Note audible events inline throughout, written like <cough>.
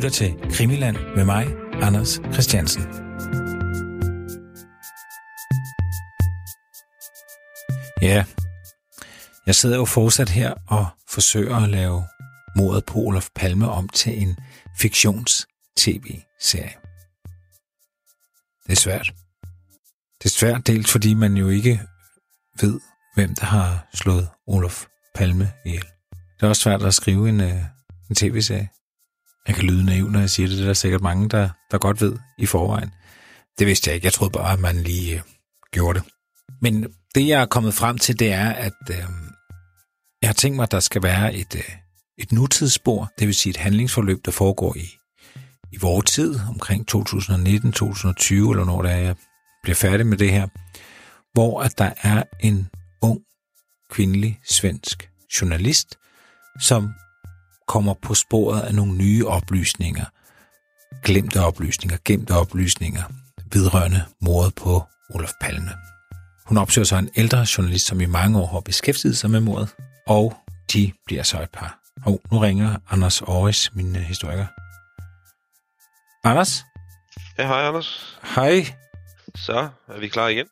lytter til Krimiland med mig, Anders Christiansen. Ja, jeg sidder jo fortsat her og forsøger at lave mordet på Olof Palme om til en fiktions-tv-serie. Det er svært. Det er svært dels fordi man jo ikke ved, hvem der har slået Olof Palme ihjel. Det er også svært at skrive en, øh, en tv-serie. Jeg kan lyde naiv, når jeg siger det. Det er der sikkert mange, der, der godt ved i forvejen. Det vidste jeg ikke. Jeg troede bare, at man lige øh, gjorde det. Men det, jeg er kommet frem til, det er, at øh, jeg har tænkt mig, at der skal være et, øh, et nutidsspor, det vil sige et handlingsforløb, der foregår i, i vores tid, omkring 2019, 2020, eller når det er, jeg bliver færdig med det her, hvor at der er en ung, kvindelig, svensk journalist, som kommer på sporet af nogle nye oplysninger, glemte oplysninger, gemte oplysninger, vedrørende mordet på Olof Palme. Hun opsøger så en ældre journalist, som i mange år har beskæftiget sig med mordet, og de bliver så et par. Og nu ringer Anders Aarhus, min uh, historiker. Anders? Ja, hej Anders. Hej. Så er vi klar igen.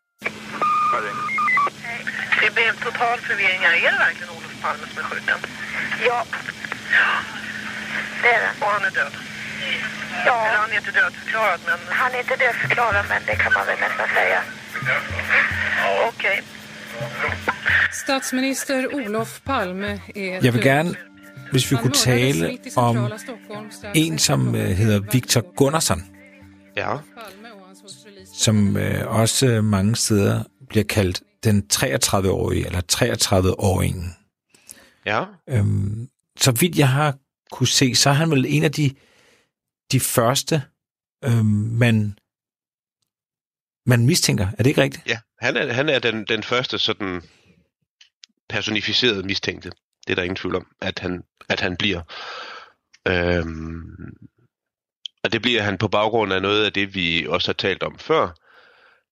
Det blev total förvirring här. Är det verkligen Olof Palme som är skjuten? Ja. Det är det. Och han är död? Ja, Eller han är inte dödförklarad, men... han är inte dödförklarad men det kan man väl nästan säga. Okej. Statsminister Olof Palme är Jeg vil gerne, hvis vi kunne tale om en, som uh, hedder Victor Gunnarsson, Ja, Palme och hans hustru Lisa. som uh, også øh, mange steder bliver kaldt den 33-årige, eller 33-åringen. ja. Øhm, så vidt jeg har kunne se, så er han vel en af de, de første, øh, man, man mistænker. Er det ikke rigtigt? Ja, han er, han er den, den første sådan personificerede mistænkte. Det er der ingen tvivl om, at han, at han bliver. Øhm, og det bliver han på baggrund af noget af det, vi også har talt om før.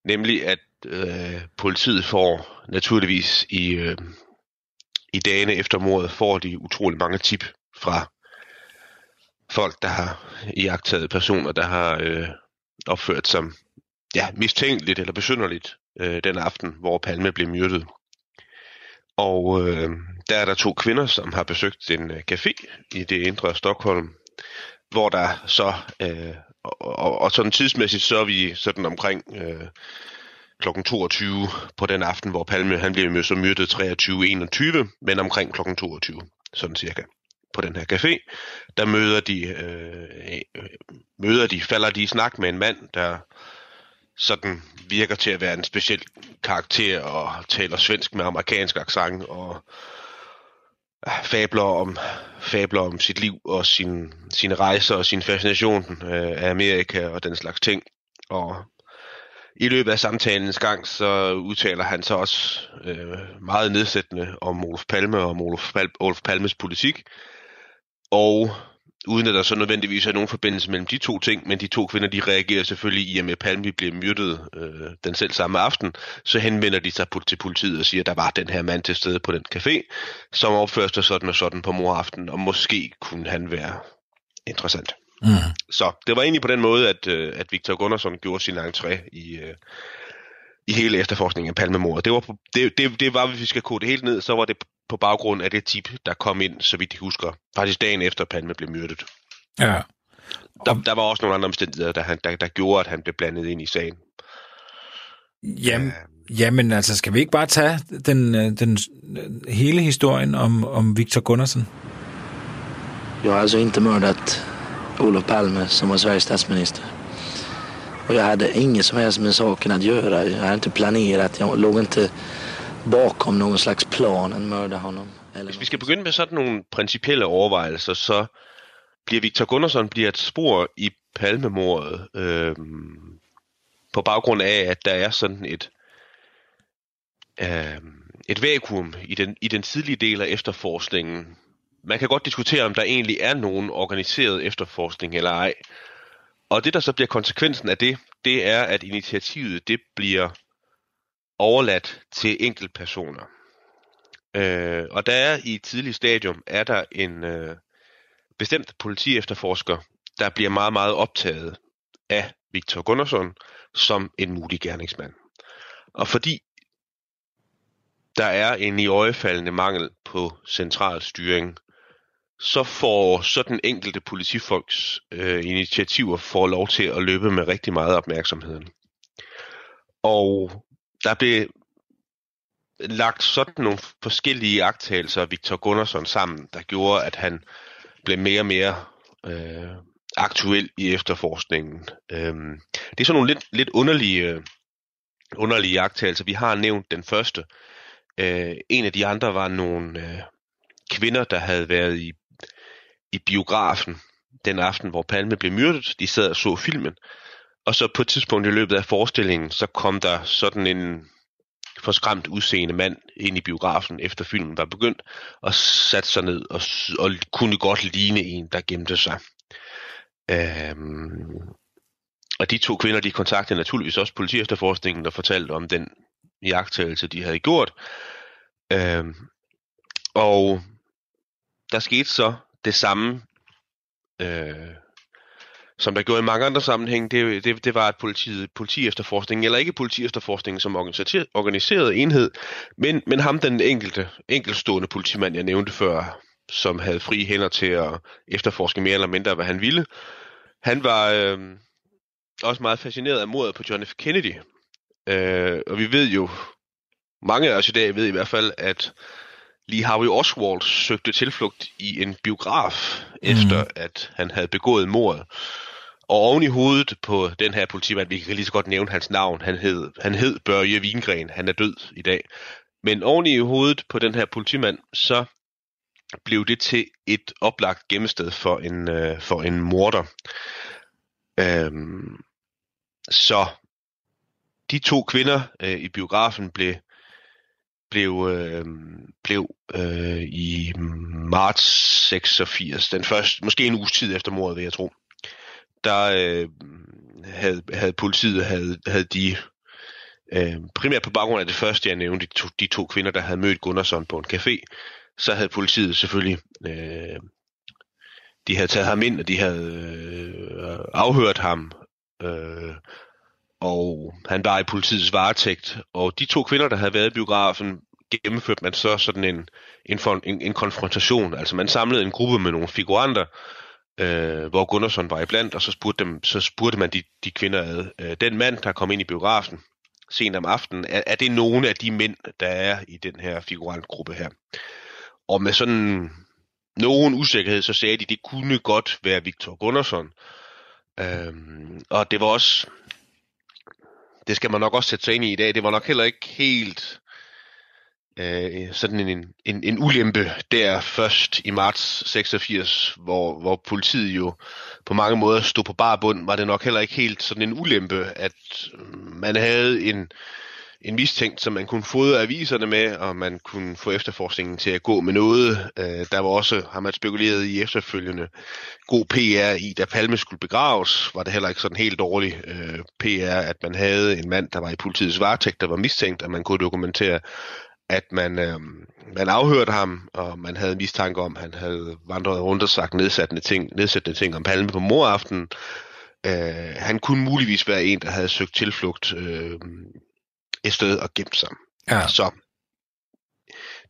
Nemlig at øh, politiet får naturligvis i, øh, i dagene efter mordet, får de utrolig mange tip fra folk, der har iagtaget personer, der har øh, opført sig ja, mistænkeligt eller besynderligt øh, den aften, hvor Palme blev myrdet. Og øh, der er der to kvinder, som har besøgt en øh, café i det indre Stockholm, hvor der så, øh, og, og, og sådan tidsmæssigt, så er vi sådan omkring øh, klokken 22 på den aften, hvor Palme han blev så myrdet 23.21, men omkring klokken 22, sådan cirka på den her café, der møder de, øh, øh, møder de, falder de i snak med en mand, der sådan virker til at være en speciel karakter og taler svensk med amerikansk accent og øh, fabler om fabler om sit liv og sin, sine rejser og sin fascination øh, af Amerika og den slags ting. Og i løbet af samtalens gang, så udtaler han sig også øh, meget nedsættende om Olof Palme og om Olof, Pal- Olof Palmes politik. Og uden at der så nødvendigvis er nogen forbindelse mellem de to ting, men de to kvinder, de reagerer selvfølgelig i og med, at Palme bliver myrdet øh, den selv samme aften, så henvender de sig til politiet og siger, at der var den her mand til stede på den café, som opførte sig sådan og sådan på moraften, og måske kunne han være interessant. Mm. Så det var egentlig på den måde, at, øh, at Victor Gunnarsson gjorde sin entré i, øh, i hele efterforskningen af Palmemordet. Det var, på, det, det, det var, hvis vi skal kode det helt ned, så var det på baggrund af det tip, der kom ind, så vidt jeg husker, faktisk dagen efter Palme blev myrdet. Ja. Der, der var også nogle andre omstændigheder, der, han, der, der gjorde, at han blev blandet ind i sagen. Jamen, jamen, altså, skal vi ikke bare tage den, øh, den øh, hele historien om, om Victor Gunnarsson? Jag har alltså inte mördat Olof Palme som var Sveriges statsminister. Och jag hade inget som helst med saken att göra. Jag hade inte planerat, jag låg inte bakom någon slags plan att mörda honom. Eller Hvis vi skal begynde med sådan nogle principielle overvejelser, så bliver Victor Gunnarsson bliver et spor i Palmemordet øh, på baggrund af, at der er sådan et øh, et vakuum i den, i den tidlige del af efterforskningen. Man kan godt diskutere, om der egentlig er nogen organiseret efterforskning eller ej. Og det, der så bliver konsekvensen af det, det er, at initiativet det bliver overladt til enkeltpersoner. Øh, og der er i et tidligt stadium, er der en øh, bestemt politiefterforsker der bliver meget, meget optaget af Victor Gunnarsson som en mulig gerningsmand. Og fordi der er en i øjefaldende mangel på central styring, så får sådan enkelte politifolks øh, initiativer får lov til at løbe med rigtig meget opmærksomheden. Og der blev lagt sådan nogle forskellige agtagelser af Victor Gunnarsson sammen, der gjorde, at han blev mere og mere øh, aktuel i efterforskningen. Øhm, det er sådan nogle lidt, lidt underlige, underlige jagttagelser. Vi har nævnt den første. Øh, en af de andre var nogle øh, kvinder, der havde været i, i biografen den aften, hvor Palme blev myrdet. De sad og så filmen. Og så på et tidspunkt i løbet af forestillingen, så kom der sådan en forskræmt udseende mand ind i biografen, efter filmen var begyndt, og satte sig ned og, og kunne godt ligne en, der gemte sig. Øhm, og de to kvinder, de kontaktede naturligvis også politi efterforskningen, der fortalte om den jagttagelse, de havde gjort. Øhm, og der skete så det samme, øh, som der gjorde i mange andre sammenhæng, det, det, det var, at politiet, politi efterforskningen, eller ikke politi efterforskningen som organiseret enhed, men, men ham den enkelte, enkeltstående politimand, jeg nævnte før, som havde fri hænder til at efterforske mere eller mindre, hvad han ville. Han var øh, også meget fascineret af mordet på John F. Kennedy. Øh, og vi ved jo, mange af os i dag ved i hvert fald, at Lee Harvey Oswald søgte tilflugt i en biograf, mm. efter at han havde begået mordet. Og oven i hovedet på den her politimand, vi kan lige så godt nævne hans navn, han hed, han hed Børje Wingren, han er død i dag. Men oven i hovedet på den her politimand, så blev det til et oplagt gemmested for en, øh, for en morder. Øhm, så de to kvinder øh, i biografen blev blev øh, blev øh, i marts 86, den første, måske en uges tid efter mordet, vil jeg tro, der øh, havde, havde politiet havde, havde de øh, primært på baggrund af det første, jeg nævnte, de to, de to kvinder, der havde mødt Gunnarsson på en café, så havde politiet selvfølgelig, øh, de havde taget ham ind, og de havde øh, afhørt ham, øh, og han var i politiets varetægt. Og de to kvinder, der havde været i biografen, gennemførte man så sådan en, en, en, en konfrontation. Altså man samlede en gruppe med nogle figuranter, øh, hvor Gunnarsson var iblandt, og så spurgte, dem, så spurgte man de, de kvinder ad. Øh, den mand, der kom ind i biografen sent om aftenen, er, er det nogle af de mænd, der er i den her figurantgruppe her? Og med sådan nogen usikkerhed, så sagde de, det kunne godt være Victor Gunnarsson. Øhm, og det var også, det skal man nok også sætte sig ind i i dag, det var nok heller ikke helt øh, sådan en, en, en ulempe der først i marts 86, hvor, hvor politiet jo på mange måder stod på bar bund, var det nok heller ikke helt sådan en ulempe, at øh, man havde en, en mistænkt, som man kunne fodre aviserne med, og man kunne få efterforskningen til at gå med noget. Øh, der var også, har man spekuleret i efterfølgende, god PR i, da Palme skulle begraves, var det heller ikke sådan helt dårlig øh, PR, at man havde en mand, der var i politiets varetægt, der var mistænkt, at man kunne dokumentere, at man, øh, man afhørte ham, og man havde mistanke om, at han havde vandret rundt og sagt nedsættende ting, nedsættende ting om Palme på moraften. Øh, han kunne muligvis være en, der havde søgt tilflugt øh, et sted og gemt sig. Ja. Så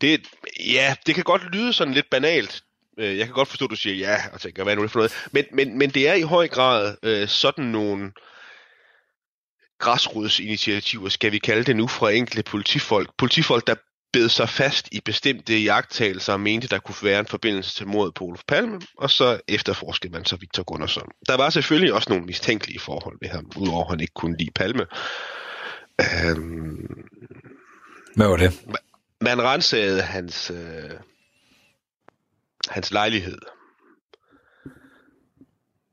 det, ja, det kan godt lyde sådan lidt banalt. Øh, jeg kan godt forstå, at du siger ja, og tænker, hvad er nu det for noget? Men, men, men det er i høj grad øh, sådan nogle græsrodsinitiativer, skal vi kalde det nu, fra enkelte politifolk. Politifolk, der bed sig fast i bestemte jagttagelser og mente, der kunne være en forbindelse til mordet på Olof Palme, og så efterforskede man så Victor Gunnarsson. Der var selvfølgelig også nogle mistænkelige forhold ved ham, udover at han ikke kunne lide Palme. Øhm, Hvad var det? man rensede hans, øh, hans lejlighed.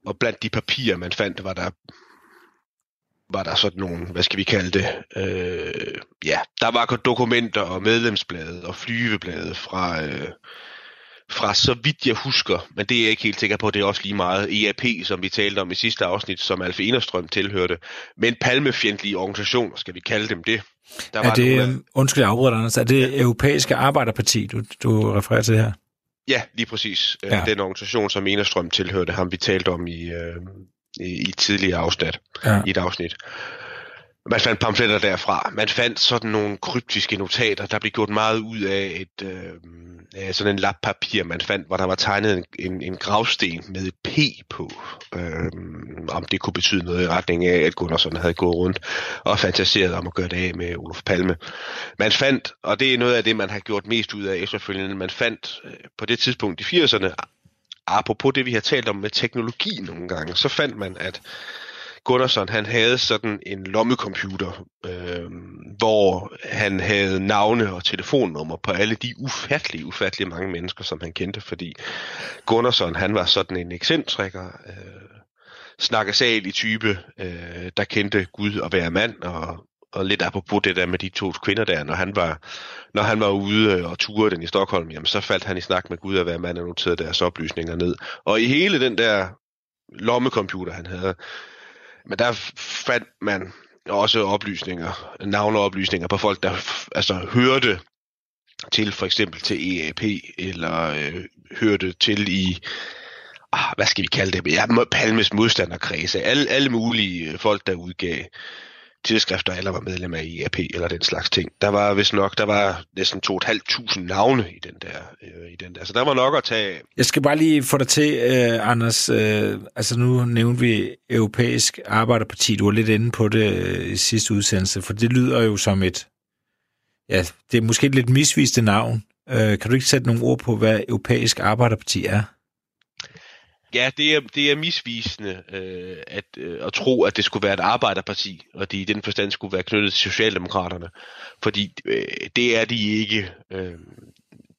Og blandt de papirer, man fandt, var der var der sådan nogle, hvad skal vi kalde det, øh, ja, der var dokumenter og medlemsblade og flyveblade fra, øh, fra så vidt jeg husker, men det er jeg ikke helt sikker på, det er også lige meget EAP, som vi talte om i sidste afsnit, som Alfa Enerstrøm tilhørte, men palmefjendtlige organisationer, skal vi kalde dem det. Der er var det, nogle, øh, undskyld, jeg afbryder, Anders, er det ja. europæiske arbejderparti, du, du refererer til her? Ja, lige præcis. Ja. Ja. Den organisation, som Enerstrøm tilhørte, ham vi talte om i, øh, i, i tidligere afsnit, Ja. i et afsnit. Man fandt pamfletter derfra. Man fandt sådan nogle kryptiske notater. Der blev gjort meget ud af et, øh, sådan en lap papir, man fandt, hvor der var tegnet en, en, en gravsten med et P på. Øh, om det kunne betyde noget i retning af, at Gunnarsson havde gået rundt og fantaseret om at gøre det af med Olof Palme. Man fandt, og det er noget af det, man har gjort mest ud af efterfølgende, man fandt øh, på det tidspunkt i 80'erne, apropos det, vi har talt om med teknologi nogle gange, så fandt man, at Gunnarsson, han havde sådan en lommecomputer, øh, hvor han havde navne og telefonnummer på alle de ufattelige, ufattelige mange mennesker, som han kendte, fordi Gunnarsson, han var sådan en ekscentriker, øh, snakkesalig type, øh, der kendte Gud og være mand, og, og lidt apropos det der med de to kvinder der, når han var, når han var ude og turede den i Stockholm, jamen så faldt han i snak med Gud og være mand og noterede deres oplysninger ned. Og i hele den der lommecomputer, han havde, men der fandt man også oplysninger, navneoplysninger på folk, der f- altså hørte til for eksempel til EAP, eller øh, hørte til i, ah, hvad skal vi kalde det, ja, Palmes modstanderkredse, alle, alle mulige øh, folk, der udgav tidsskrifter, eller var medlem af IAP eller den slags ting. Der var vist nok, der var næsten 2.500 navne i den der, øh, i den der. Så der var nok at tage. Jeg skal bare lige få dig til, øh, Anders. Øh, altså nu nævnte vi Europæisk Arbejderparti. Du var lidt inde på det øh, i sidste udsendelse, for det lyder jo som et... Ja, det er måske et lidt misvisende navn. Øh, kan du ikke sætte nogle ord på, hvad Europæisk Arbejderparti er? Ja, det er, det er misvisende øh, at, øh, at tro, at det skulle være et arbejderparti, og de i den forstand skulle være knyttet til Socialdemokraterne. Fordi øh, det er de ikke. Øh,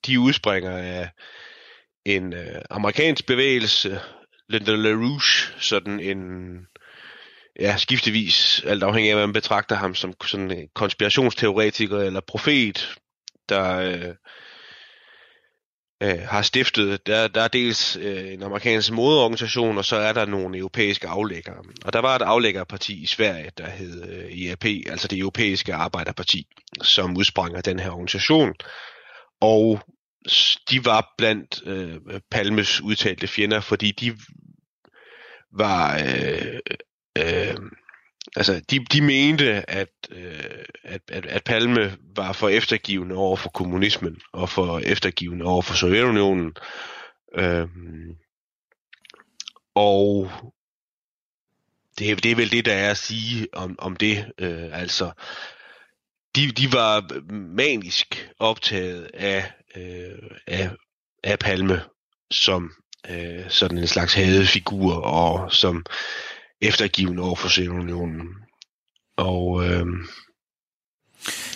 de udspringer af en øh, amerikansk bevægelse, Lyndon LaRouche, sådan en ja, skiftevis, alt afhængig af, hvad man betragter ham som sådan en konspirationsteoretiker eller profet, der øh, øh, har stiftet. Der, der er dels øh, en amerikansk moderorganisation, og så er der nogle europæiske aflæggere. Og der var et aflæggerparti i Sverige, der hed øh, EAP, altså det europæiske arbejderparti, som udsprang af den her organisation. Og de var blandt øh, Palmes udtalte fjender, fordi de var øh, øh, altså de, de mente at, øh, at, at at Palme var for eftergivende over for kommunismen og for eftergivende over for Sovjetunionen. Øhm, og det, det er vel det der er at sige om, om det øh, altså. De, de var manisk optaget af, øh, af, af Palme som øh, sådan en slags hadefigur og som eftergivende over for Sovjetunionen. Og øh,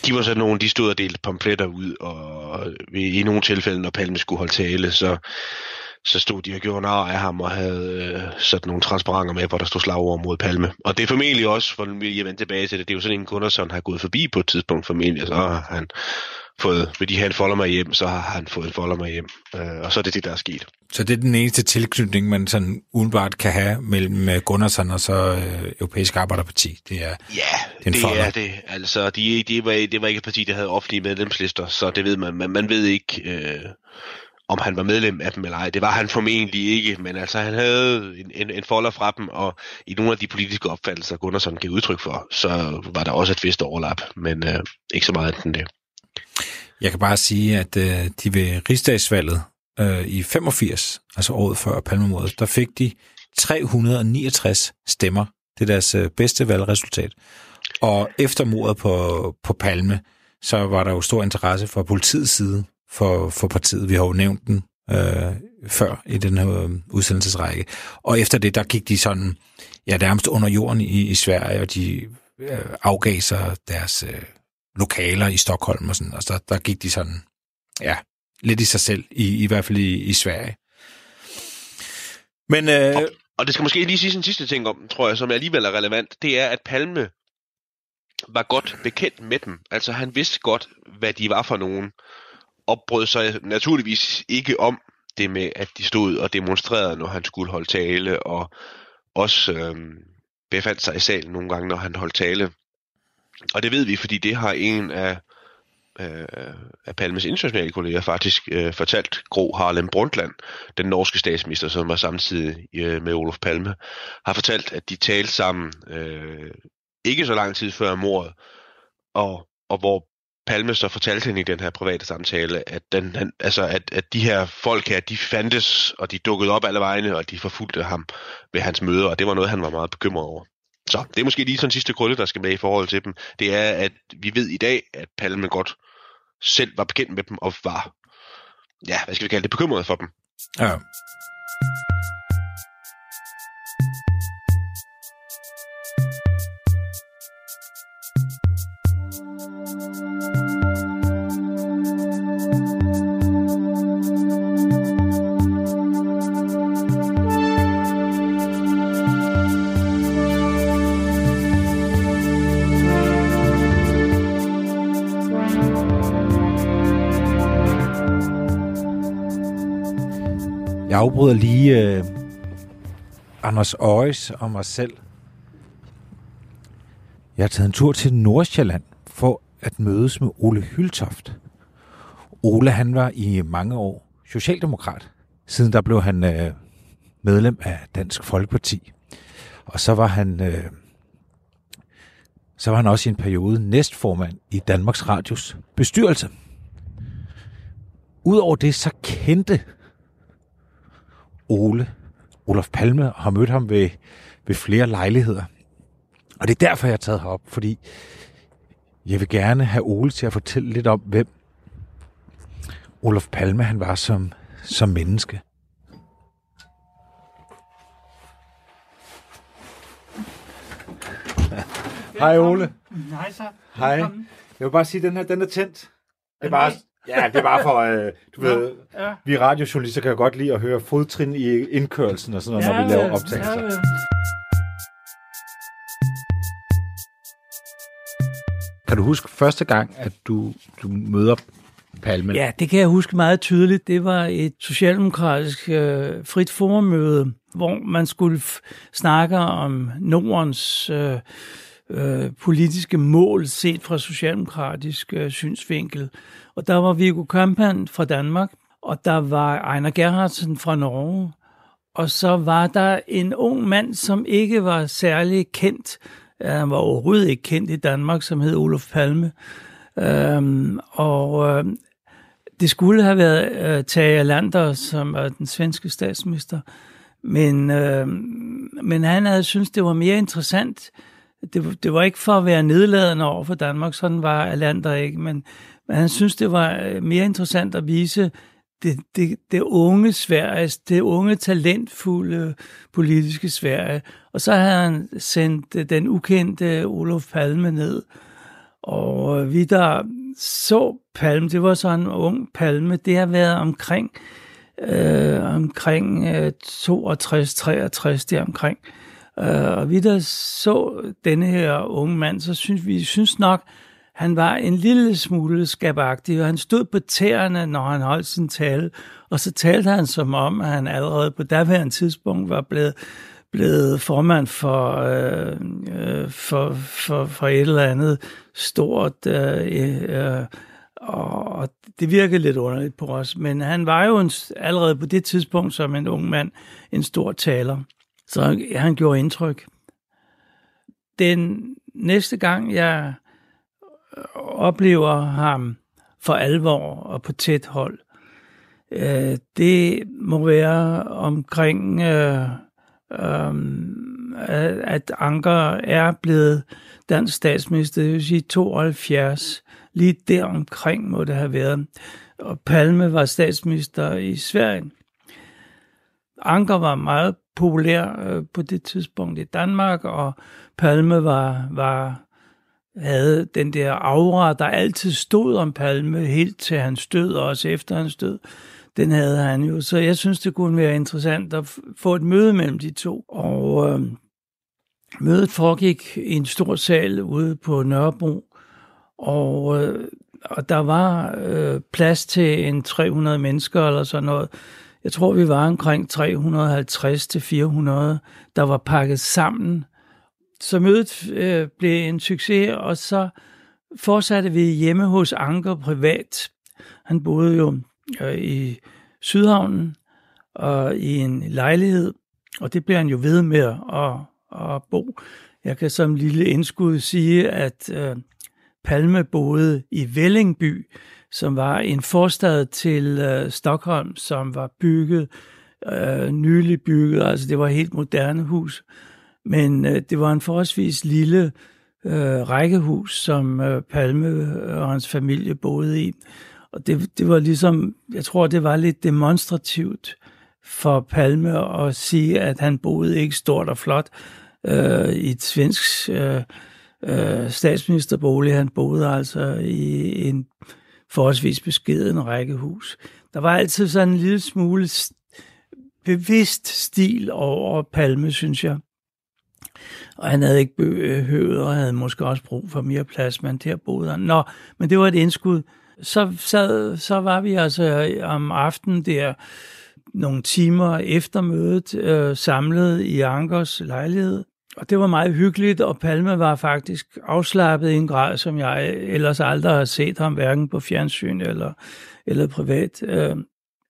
de var så nogle, de stod og delte pamfletter ud, og i nogle tilfælde, når Palme skulle holde tale, så, så stod de og gjorde nar af ham og havde øh, sådan nogle transparenter med, hvor der stod slagord mod Palme. Og det er formentlig også, for nu vil jeg vende tilbage til det, det er jo sådan en Gunnarsson har gået forbi på et tidspunkt formentlig, og så har han fået, vil de have en folder med hjem, så har han fået en folder med hjem. Øh, og så er det det, der er sket. Så det er den eneste tilknytning, man sådan udenbart kan have mellem øh, Gunnarsson og så øh, Europæisk Arbejderparti. Det er, Ja, Det er det folder. er det. Altså, de, de var, det var ikke et parti, der havde offentlige medlemslister, så det ved man. Men man ved ikke, øh, om han var medlem af dem eller ej. Det var han formentlig ikke, men altså, han havde en, en, en folder fra dem, og i nogle af de politiske opfattelser, Gunnarsson gav udtryk for, så var der også et vist overlap, men øh, ikke så meget end det. Jeg kan bare sige, at øh, de ved rigsdagsvalget øh, i 85, altså året før Palmemordet, der fik de 369 stemmer. Det er deres øh, bedste valgresultat. Og efter mordet på, på Palme, så var der jo stor interesse fra politiets side for, for partiet. Vi har jo nævnt den øh, før i den her øh, udsendelsesrække. Og efter det, der gik de sådan, ja, nærmest under jorden i, i Sverige, og de øh, afgav sig deres øh, lokaler i Stockholm og sådan, Altså, der, der gik de sådan, ja, lidt i sig selv, i, i hvert fald i, i Sverige. Men øh, Og det skal måske lige sige en sidste ting om, tror jeg, som alligevel er relevant, det er, at Palme var godt bekendt med dem. Altså han vidste godt, hvad de var for nogen, og brød sig naturligvis ikke om det med, at de stod og demonstrerede, når han skulle holde tale, og også øh, befandt sig i salen nogle gange, når han holdt tale. Og det ved vi, fordi det har en af øh, af Palmes internationale kolleger faktisk øh, fortalt Gro Harlem Brundtland, den norske statsminister, som var samtidig øh, med Olof Palme, har fortalt, at de talte sammen øh, ikke så lang tid før mordet, og, og hvor Palme så fortalte hende i den her private samtale, at, den, han, altså, at, at de her folk her, de fandtes, og de dukkede op alle vegne, og de forfulgte ham ved hans møder, og det var noget, han var meget bekymret over. Så det er måske lige sådan sidste krølle, der skal med i forhold til dem. Det er, at vi ved i dag, at Palme godt selv var bekendt med dem, og var, ja, hvad skal vi kalde det, bekymret for dem. Ja. Afbryder lige øh, Anders Øjes og mig selv. Jeg har taget en tur til Nordsjælland for at mødes med Ole Hyltoft. Ole han var i mange år socialdemokrat. Siden der blev han øh, medlem af Dansk Folkeparti. Og så var han øh, så var han også i en periode næstformand i Danmarks Radios bestyrelse. Udover det, så kendte Ole, Olof Palme, og har mødt ham ved, ved flere lejligheder. Og det er derfor, jeg har taget herop, fordi jeg vil gerne have Ole til at fortælle lidt om, hvem Olof Palme han var som, som menneske. Hej Ole. Hej så. Hej. Velkommen. Jeg vil bare sige, at den her, den er tændt. Det er bare, ja, det er bare for, øh, du ved, Ja. vi radiojournalister kan godt lide at høre fodtrin i indkørelsen og sådan noget, når vi laver optagelser. Ja, ja. Kan du huske første gang, at du, du møder Palme? ja, det kan jeg huske meget tydeligt. Det var et socialdemokratisk øh, frit forummøde, hvor man skulle f- snakke om Nordens øh, øh, politiske mål set fra socialdemokratisk øh, synsvinkel. Og der var Viggo Kampan fra Danmark, og der var Ejner Gerhardsen fra Norge, og så var der en ung mand, som ikke var særlig kendt. Øh, Han var overhovedet ikke kendt i Danmark, som hed Olof Palme. Øhm, og øh, det skulle have været øh, Tage Lander, som er den svenske statsminister. Men, øh, men han havde syntes, det var mere interessant. Det, det var ikke for at være nedladende over for Danmark, sådan var Alander ikke, men, men han synes, det var øh, mere interessant at vise det, det, det unge Sverige, det unge talentfulde politiske Sverige. Og så havde han sendt øh, den ukendte Olof Palme ned. Og øh, vi der så Palme, det var sådan en ung Palme, det har været omkring øh, omkring øh, 62, 63 der omkring. Øh, Øh, og vi der så denne her unge mand, så synes vi synes nok, han var en lille smule skabagtig, og han stod på tæerne, når han holdt sin tale, og så talte han som om, at han allerede på daværende tidspunkt var blevet, blevet formand for, øh, øh, for, for, for et eller andet stort, øh, øh, og, og det virkede lidt underligt på os, men han var jo en, allerede på det tidspunkt som en ung mand en stor taler, så han gjorde indtryk. Den næste gang, jeg øh, oplever ham for alvor og på tæt hold. Øh, det må være omkring, øh, øh, at Anker er blevet dansk statsminister, det vil sige 72. Lige der omkring må det have været. Og Palme var statsminister i Sverige. Anker var meget populær øh, på det tidspunkt i Danmark, og Palme var, var havde den der aura, der altid stod om Palme, helt til hans død, og også efter hans død. Den havde han jo. Så jeg synes, det kunne være interessant at f- få et møde mellem de to. Og øh, mødet foregik i en stor sal ude på Nørrebro, og, øh, og der var øh, plads til en 300 mennesker eller sådan noget. Jeg tror, vi var omkring 350 til 400, der var pakket sammen så mødet øh, blev en succes, og så fortsatte vi hjemme hos Anker privat. Han boede jo øh, i Sydhavnen og i en lejlighed, og det blev han jo ved med at, at bo. Jeg kan som lille indskud sige, at øh, Palme boede i Vellingby, som var en forstad til øh, Stockholm, som var bygget, øh, nylig bygget, altså det var et helt moderne hus. Men øh, det var en forholdsvis lille øh, rækkehus, som øh, Palme øh, og hans familie boede i. Og det, det var ligesom, jeg tror, det var lidt demonstrativt for Palme at sige, at han boede ikke stort og flot øh, i et svensk øh, øh, statsministerbolig. Han boede altså i en forholdsvis beskeden rækkehus. Der var altid sådan en lille smule bevidst stil over Palme, synes jeg. Og han havde ikke behøvet, øh, og havde måske også brug for mere plads, men der boede han. Nå, men det var et indskud. Så, så, så var vi altså øh, om aftenen der nogle timer efter mødet øh, samlet i Ankers lejlighed. Og det var meget hyggeligt, og Palme var faktisk afslappet i en grad, som jeg ellers aldrig har set ham, hverken på fjernsyn eller, eller privat. Øh,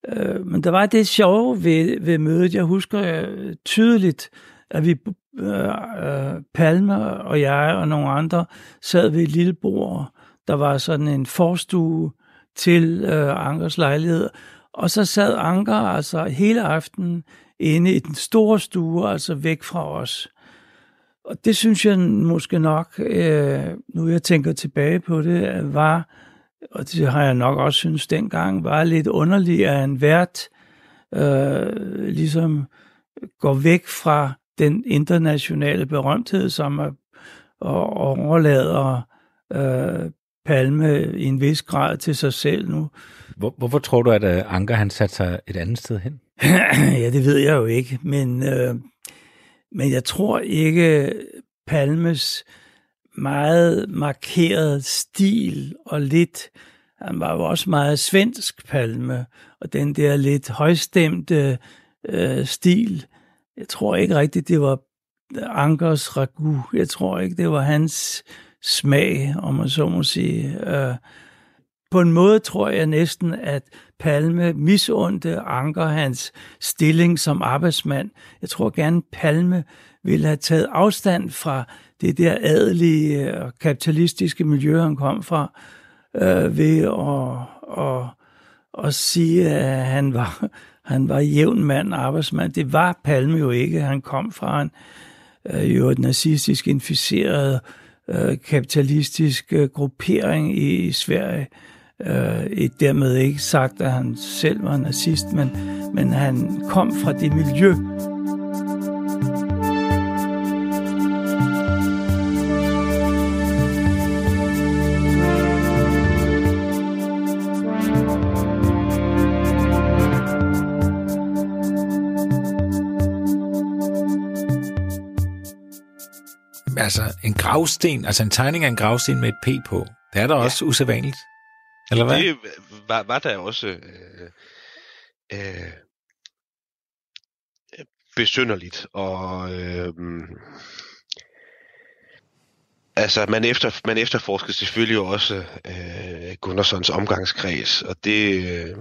øh, men der var det sjove ved, ved mødet. Jeg husker øh, tydeligt, at vi, øh, øh, Palme og jeg og nogle andre, sad ved et lille bord. Der var sådan en forstue til øh, Ankers lejlighed, og så sad Anker altså hele aftenen inde i den store stue, altså væk fra os. Og det synes jeg måske nok, øh, nu jeg tænker tilbage på det, var, og det har jeg nok også synes dengang, var lidt underligt, at en vært øh, ligesom går væk fra den internationale berømthed, som er, og overlader øh, Palme i en vis grad til sig selv nu. Hvor, hvorfor tror du, at øh, Anker han satte sig et andet sted hen? <clears throat> ja, det ved jeg jo ikke, men, øh, men jeg tror ikke Palmes meget markeret stil og lidt, han var jo også meget svensk Palme, og den der lidt højstemte øh, stil, jeg tror ikke rigtigt, det var Ankers ragu. Jeg tror ikke, det var hans smag, om man så må sige. Øh, på en måde tror jeg næsten, at Palme misundte Anker hans stilling som arbejdsmand. Jeg tror gerne, Palme ville have taget afstand fra det der adelige øh, og kapitalistiske miljø, han kom fra, øh, ved at, at, at sige, at han var, han var jævn mand, arbejdsmand. Det var Palme jo ikke. Han kom fra en øh, jo et nazistisk inficeret øh, kapitalistisk øh, gruppering i, i Sverige. Øh, et dermed ikke sagt, at han selv var nazist, men, men han kom fra det miljø, altså en gravsten, altså en tegning af en gravsten med et P på, det er da ja. også usædvanligt. Eller hvad? Det var, var der også øh, øh, besynderligt, og øh, altså man, efter, man efterforskede selvfølgelig også øh, Gunnarssons omgangskreds, og det... Øh,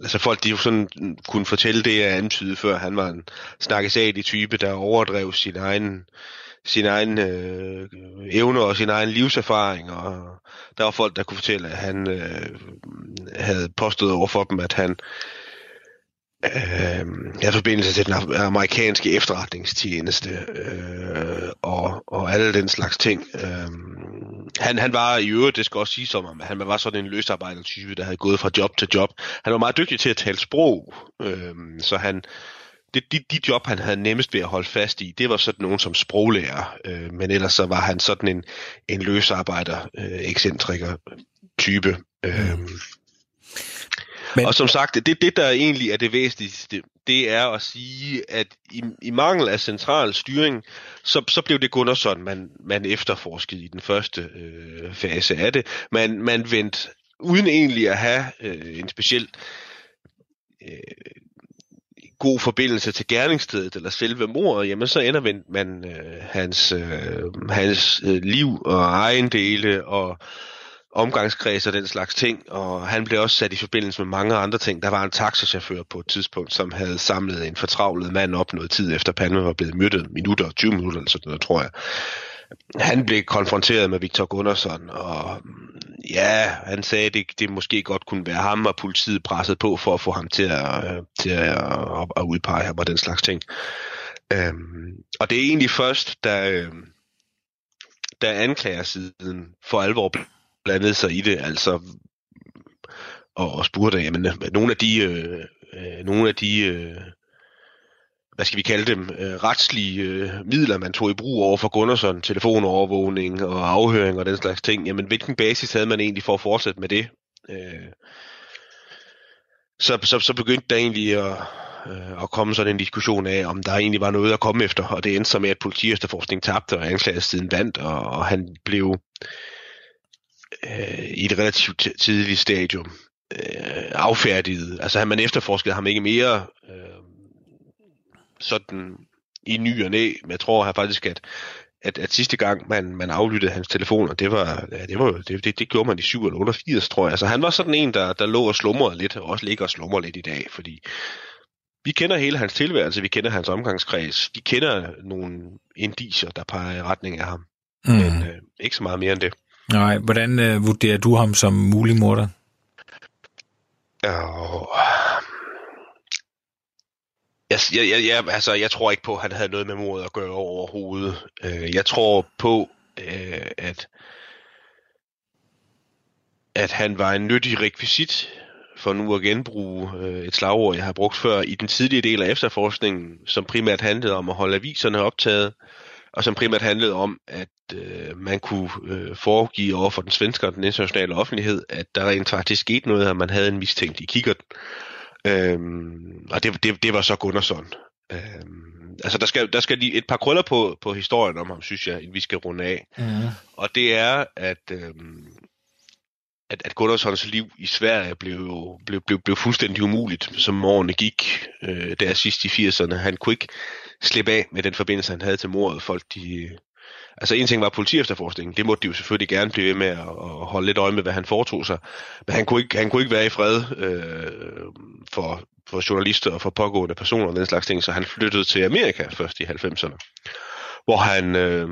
altså folk, de jo sådan kunne fortælle det, jeg antydede før, han var en snakkesagelig type, der overdrev sin egen sin egen øh, evner og sin egen livserfaring, og der var folk, der kunne fortælle, at han øh, havde påstået over for dem, at han øh, havde forbindelse til den amerikanske efterretningstjeneste øh, og, og alle den slags ting. Øh, han, han var i øvrigt, det skal også sige som om, han var sådan en løsarbejdertype, der havde gået fra job til job. Han var meget dygtig til at tale sprog, øh, så han det, de, de job, han havde nemmest ved at holde fast i, det var sådan nogen som sproglærer, øh, men ellers så var han sådan en, en løsarbejder, øh, ekscentriker type. Øh. Mm. Men, og som sagt, det, det der egentlig er det væsentligste, det er at sige, at i, i mangel af central styring, så, så blev det Gunnarsson, man, man efterforskede i den første øh, fase af det. Man, man vendte, uden egentlig at have øh, en speciel øh, god forbindelse til gerningsstedet eller selve mordet, jamen så ender man, øh, hans, øh, hans øh, liv og ejendele og omgangskreds og den slags ting, og han blev også sat i forbindelse med mange andre ting. Der var en taxachauffør på et tidspunkt, som havde samlet en fortravlet mand op noget tid efter Palme var blevet myrdet, minutter, 20 minutter eller sådan noget, tror jeg. Han blev konfronteret med Victor Gunnarsson, og mm, ja, han sagde, at det, det måske godt kunne være ham, og politiet presset på for at få ham til at, øh, til at, at, at udpege ham og den slags ting. Øhm, og det er egentlig først, da, øh, da anklagersiden for alvor blandede sig i det, altså og, og spurgte, jamen, nogle af de, øh, øh, nogle af de øh, hvad skal vi kalde dem, øh, retslige øh, midler, man tog i brug over for Gunnarsson, telefonovervågning og afhøring og den slags ting, jamen hvilken basis havde man egentlig for at fortsætte med det? Øh, så, så, så begyndte der egentlig at, øh, at komme sådan en diskussion af, om der egentlig var noget at komme efter, og det endte så med, at politi efterforskning tabte, og anklagesiden vandt, og, og han blev øh, i et relativt tidligt stadium øh, affærdiget. Altså han man efterforskede ham ikke mere øh, sådan i ny og næ, men jeg tror her faktisk, at, at, at sidste gang man, man aflyttede hans telefoner, det var, ja, det, var det, det, det gjorde man i 7 eller 88, tror jeg. Altså han var sådan en, der, der lå og slumrede lidt, og også ligger og slumrer lidt i dag, fordi vi kender hele hans tilværelse, vi kender hans omgangskreds, vi kender nogle indicier, der peger i retning af ham. Mm. Men øh, ikke så meget mere end det. Nej, hvordan øh, vurderer du ham som mulig morder? Og... Jeg, jeg, jeg, altså, jeg tror ikke på, at han havde noget med mordet at gøre overhovedet. Øh, jeg tror på, øh, at, at han var en nyttig rekvisit, for nu at genbruge øh, et slagord, jeg har brugt før, i den tidlige del af efterforskningen, som primært handlede om at holde aviserne optaget, og som primært handlede om, at øh, man kunne øh, foregive over for den svenske og den internationale offentlighed, at der rent faktisk skete noget, at man havde en mistænkt i kikkerten. Øhm, og det, det, det var så Gunnarsson. Øhm, altså der skal, der skal lige et par krøller på, på historien om ham, synes jeg, vi skal runde af. Mm. Og det er, at, øhm, at, at Gunnarssons liv i Sverige blev, blev, blev, blev fuldstændig umuligt, som årene gik øh, der sidst i 80'erne. Han kunne ikke slippe af med den forbindelse, han havde til mordet. Folk, de, altså en ting var politi efterforskningen, det måtte de jo selvfølgelig gerne blive ved med at, at holde lidt øje med, hvad han foretog sig. Men han kunne ikke, han kunne ikke være i fred øh, for, for journalister og for pågående personer og den slags ting, så han flyttede til Amerika først i 90'erne, hvor han... Øh,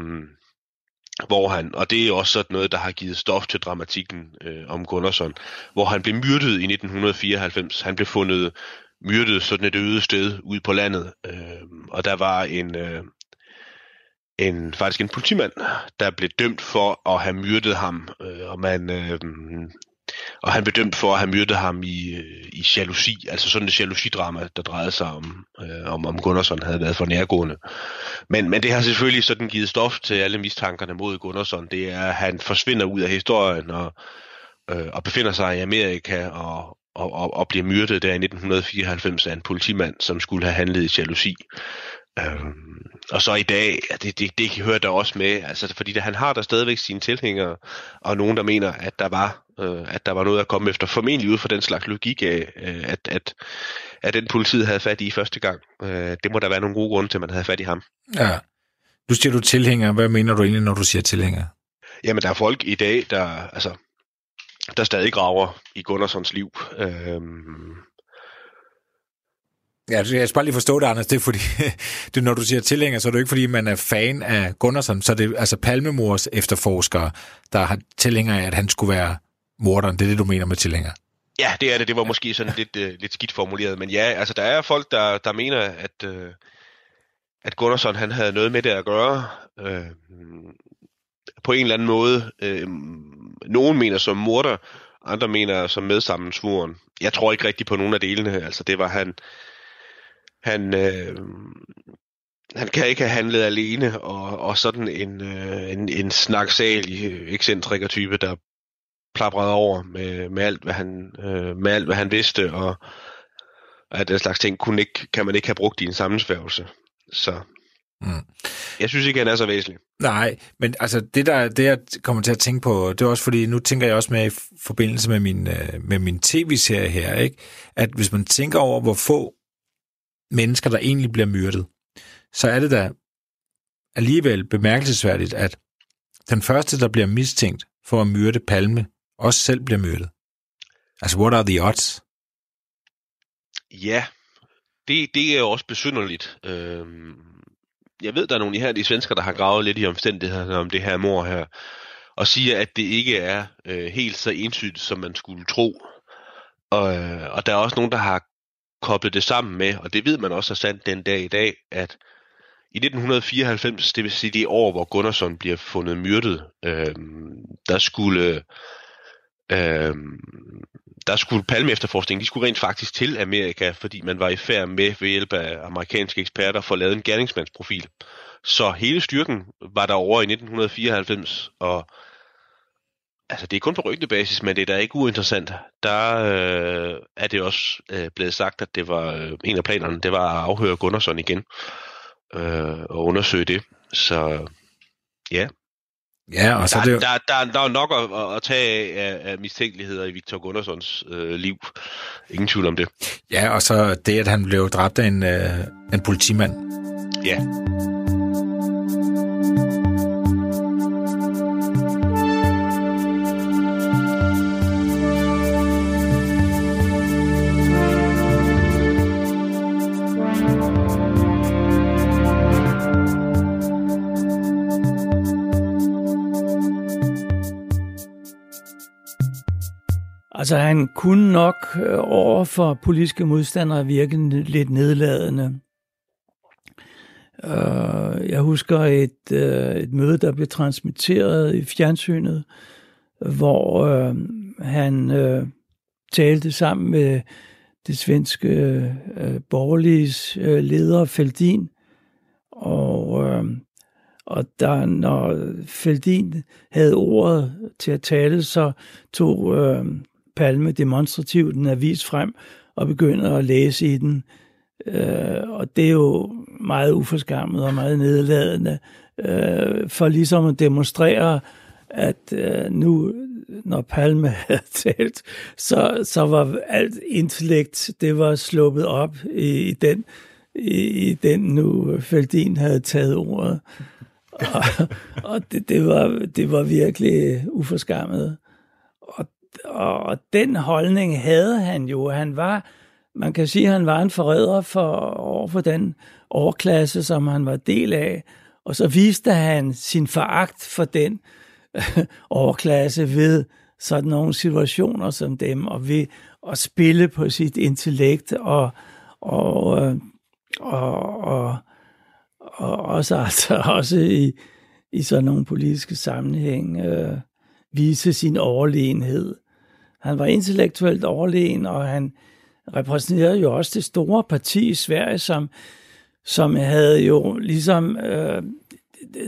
hvor han, og det er også sådan noget, der har givet stof til dramatikken øh, om Gunnarsson, hvor han blev myrdet i 1994. Han blev fundet myrdet sådan et øde sted ude på landet, øh, og der var en, øh, en faktisk en politimand, der blev dømt for at have myrdet ham, øh, og man øh, og han blev dømt for at have myrdet ham i, øh, i jalousi, altså sådan et jalousidrama, der drejede sig om, øh, om, om Gunnarsson havde været for nærgående. Men, men det har selvfølgelig sådan givet stof til alle mistankerne mod Gunnarsson. Det er, at han forsvinder ud af historien og, øh, og befinder sig i Amerika og, og, og, og bliver myrdet der i 1994 af en politimand, som skulle have handlet i jalousi. Øhm, og så i dag, det, det, det hører der også med, altså, fordi der, han har der stadigvæk sine tilhængere, og nogen, der mener, at der var, øh, at der var noget at komme efter, formentlig ud fra den slags logik af, øh, at, at, at den politiet havde fat i første gang. Øh, det må der være nogle gode grunde til, at man havde fat i ham. Ja. Nu siger du tilhænger. Hvad mener du egentlig, når du siger tilhænger? Jamen, der er folk i dag, der, altså, der stadig graver i Gunnarssons liv. Øhm, Ja, jeg skal bare lige forstå det, Anders. Det er fordi, <laughs> det, når du siger tilhænger, så er det ikke fordi, man er fan af Gunnarsson. Så er det altså Palmemors efterforskere, der har tilhænger af, at han skulle være morderen. Det er det, du mener med tilhænger. Ja, det er det. Det var måske sådan lidt, uh, lidt skidt formuleret. Men ja, altså der er folk, der, der mener, at, uh, at Gunnarsson han havde noget med det at gøre. Uh, på en eller anden måde. Uh, nogen mener som morder, andre mener som medsammensvoren. Jeg tror ikke rigtigt på nogen af delene. Altså det var han han, øh, han kan ikke have handlet alene, og, og sådan en, øh, en, en snaksalig ekscentriker-type, der plaprede over med, med, alt, hvad han, øh, med alt, hvad han vidste, og at den slags ting kunne ikke, kan man ikke have brugt i en sammensværgelse. Så mm. jeg synes ikke, han er så væsentlig. Nej, men altså det, der, det jeg kommer til at tænke på, det er også fordi, nu tænker jeg også med i forbindelse med min, øh, med min tv-serie her, ikke? at hvis man tænker over, hvor få mennesker, der egentlig bliver myrdet, så er det da alligevel bemærkelsesværdigt, at den første, der bliver mistænkt for at myrde Palme, også selv bliver myrdet. Altså, what are the odds? Ja, det, det er jo også besynderligt. Øhm, jeg ved, der er nogle ihærdige svensker, der har gravet lidt i omstændighederne om det her mor her, og siger, at det ikke er øh, helt så entydigt, som man skulle tro. Og, øh, og der er også nogen, der har koblet det sammen med, og det ved man også er sandt den dag i dag, at i 1994, det vil sige det år, hvor Gunnarsson bliver fundet myrdet, øh, der skulle øh, der skulle Palme efterforskning, de skulle rent faktisk til Amerika, fordi man var i færd med ved hjælp af amerikanske eksperter for at lave en gerningsmandsprofil. Så hele styrken var der over i 1994, og altså det er kun på rygtebasis, men det er da ikke uinteressant. Der øh, er det også øh, blevet sagt, at det var øh, en af planerne, det var at afhøre Gunnarsson igen øh, og undersøge det. Så ja, Ja, og så er der, det jo... der, der, der er nok at, at tage af, af, mistænkeligheder i Victor Gunnarssons øh, liv. Ingen tvivl om det. Ja, og så det, at han blev dræbt af en, øh, en politimand. Ja. Altså, han kunne nok øh, over for politiske modstandere virke lidt nedladende. Øh, jeg husker et, øh, et møde, der blev transmitteret i fjernsynet, hvor han talte sammen med det svenske uh, borgerlige leder, Feldin. Og, og der, når Feldin havde ordet til at tale, så tog Palme demonstrativt en avis frem og begynder at læse i den. Øh, og det er jo meget uforskammet og meget nedladende, øh, for ligesom at demonstrere, at øh, nu, når Palme <laughs> havde talt, så, så var alt intellekt, det var sluppet op i, i den, i, i den nu Feldin havde taget ordet. Og, og det, det, var, det var virkelig uforskammet. Og den holdning havde han jo. Han var, man kan sige, at han var en forræder for, over for den overklasse, som han var del af. Og så viste han sin foragt for den <laughs> overklasse ved sådan nogle situationer som dem, og ved at spille på sit intellekt, og, og, øh, og, og, og også, <laughs> altså, også i, i sådan nogle politiske sammenhæng øh, vise sin overlegenhed. Han var intellektuelt overlegen, og han repræsenterede jo også det store parti i Sverige, som, som havde jo ligesom øh,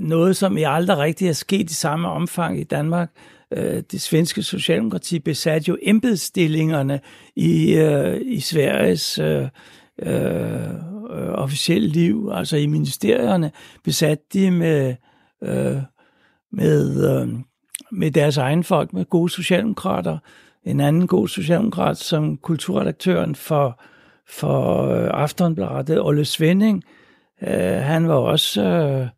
noget, som i aldrig rigtig er sket i samme omfang i Danmark. Øh, det svenske socialdemokrati besatte jo embedsstillingerne i, øh, i Sveriges øh, øh, officielle liv, altså i ministerierne, besatte de med, øh, med, øh, med deres egen folk, med gode socialdemokrater, en anden god socialdemokrat som kulturredaktøren for, for øh, Aftonbladet, Olle Svending. Øh, han var også øh,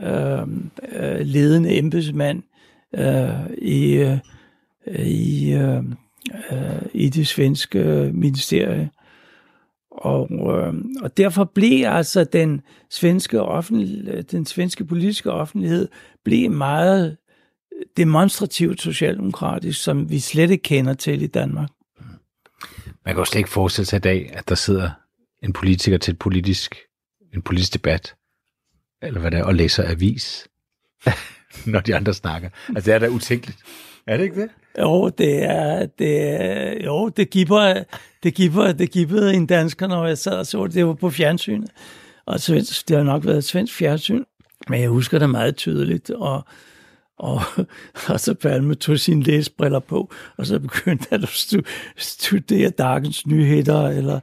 øh, øh, ledende embedsmand øh, i, øh, i, øh, øh, i det svenske ministerie. Og, øh, og derfor blev altså den svenske, offentlig, den svenske politiske offentlighed blev meget demonstrativt socialdemokratisk, som vi slet ikke kender til i Danmark. Man kan jo slet ikke forestille sig i dag, at der sidder en politiker til et politisk, en politisk debat, eller hvad det er, og læser avis, <laughs> når de andre snakker. Altså, det er da utænkeligt. Er det ikke det? Jo, det er, det er, jo, det giver, det giver, det giver en dansker, når jeg sad og så det, det var på fjernsynet. Og svensk, det har nok været svensk fjernsyn, men jeg husker det meget tydeligt, og og, og så Palme tog sine læsbriller på, og så begyndte han at studere Dagens Nyheder, eller,